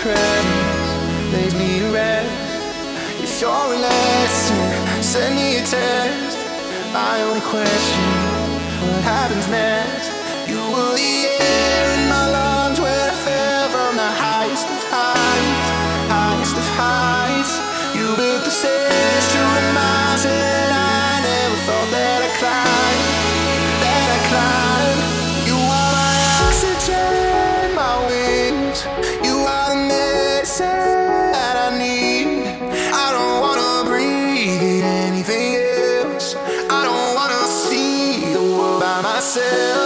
prayers, laid me to rest. If you're a lesson, send me a test. I only question, what happens next? You were the air in my lungs when I fell from the highest of heights, highest of heights. You built the same. myself.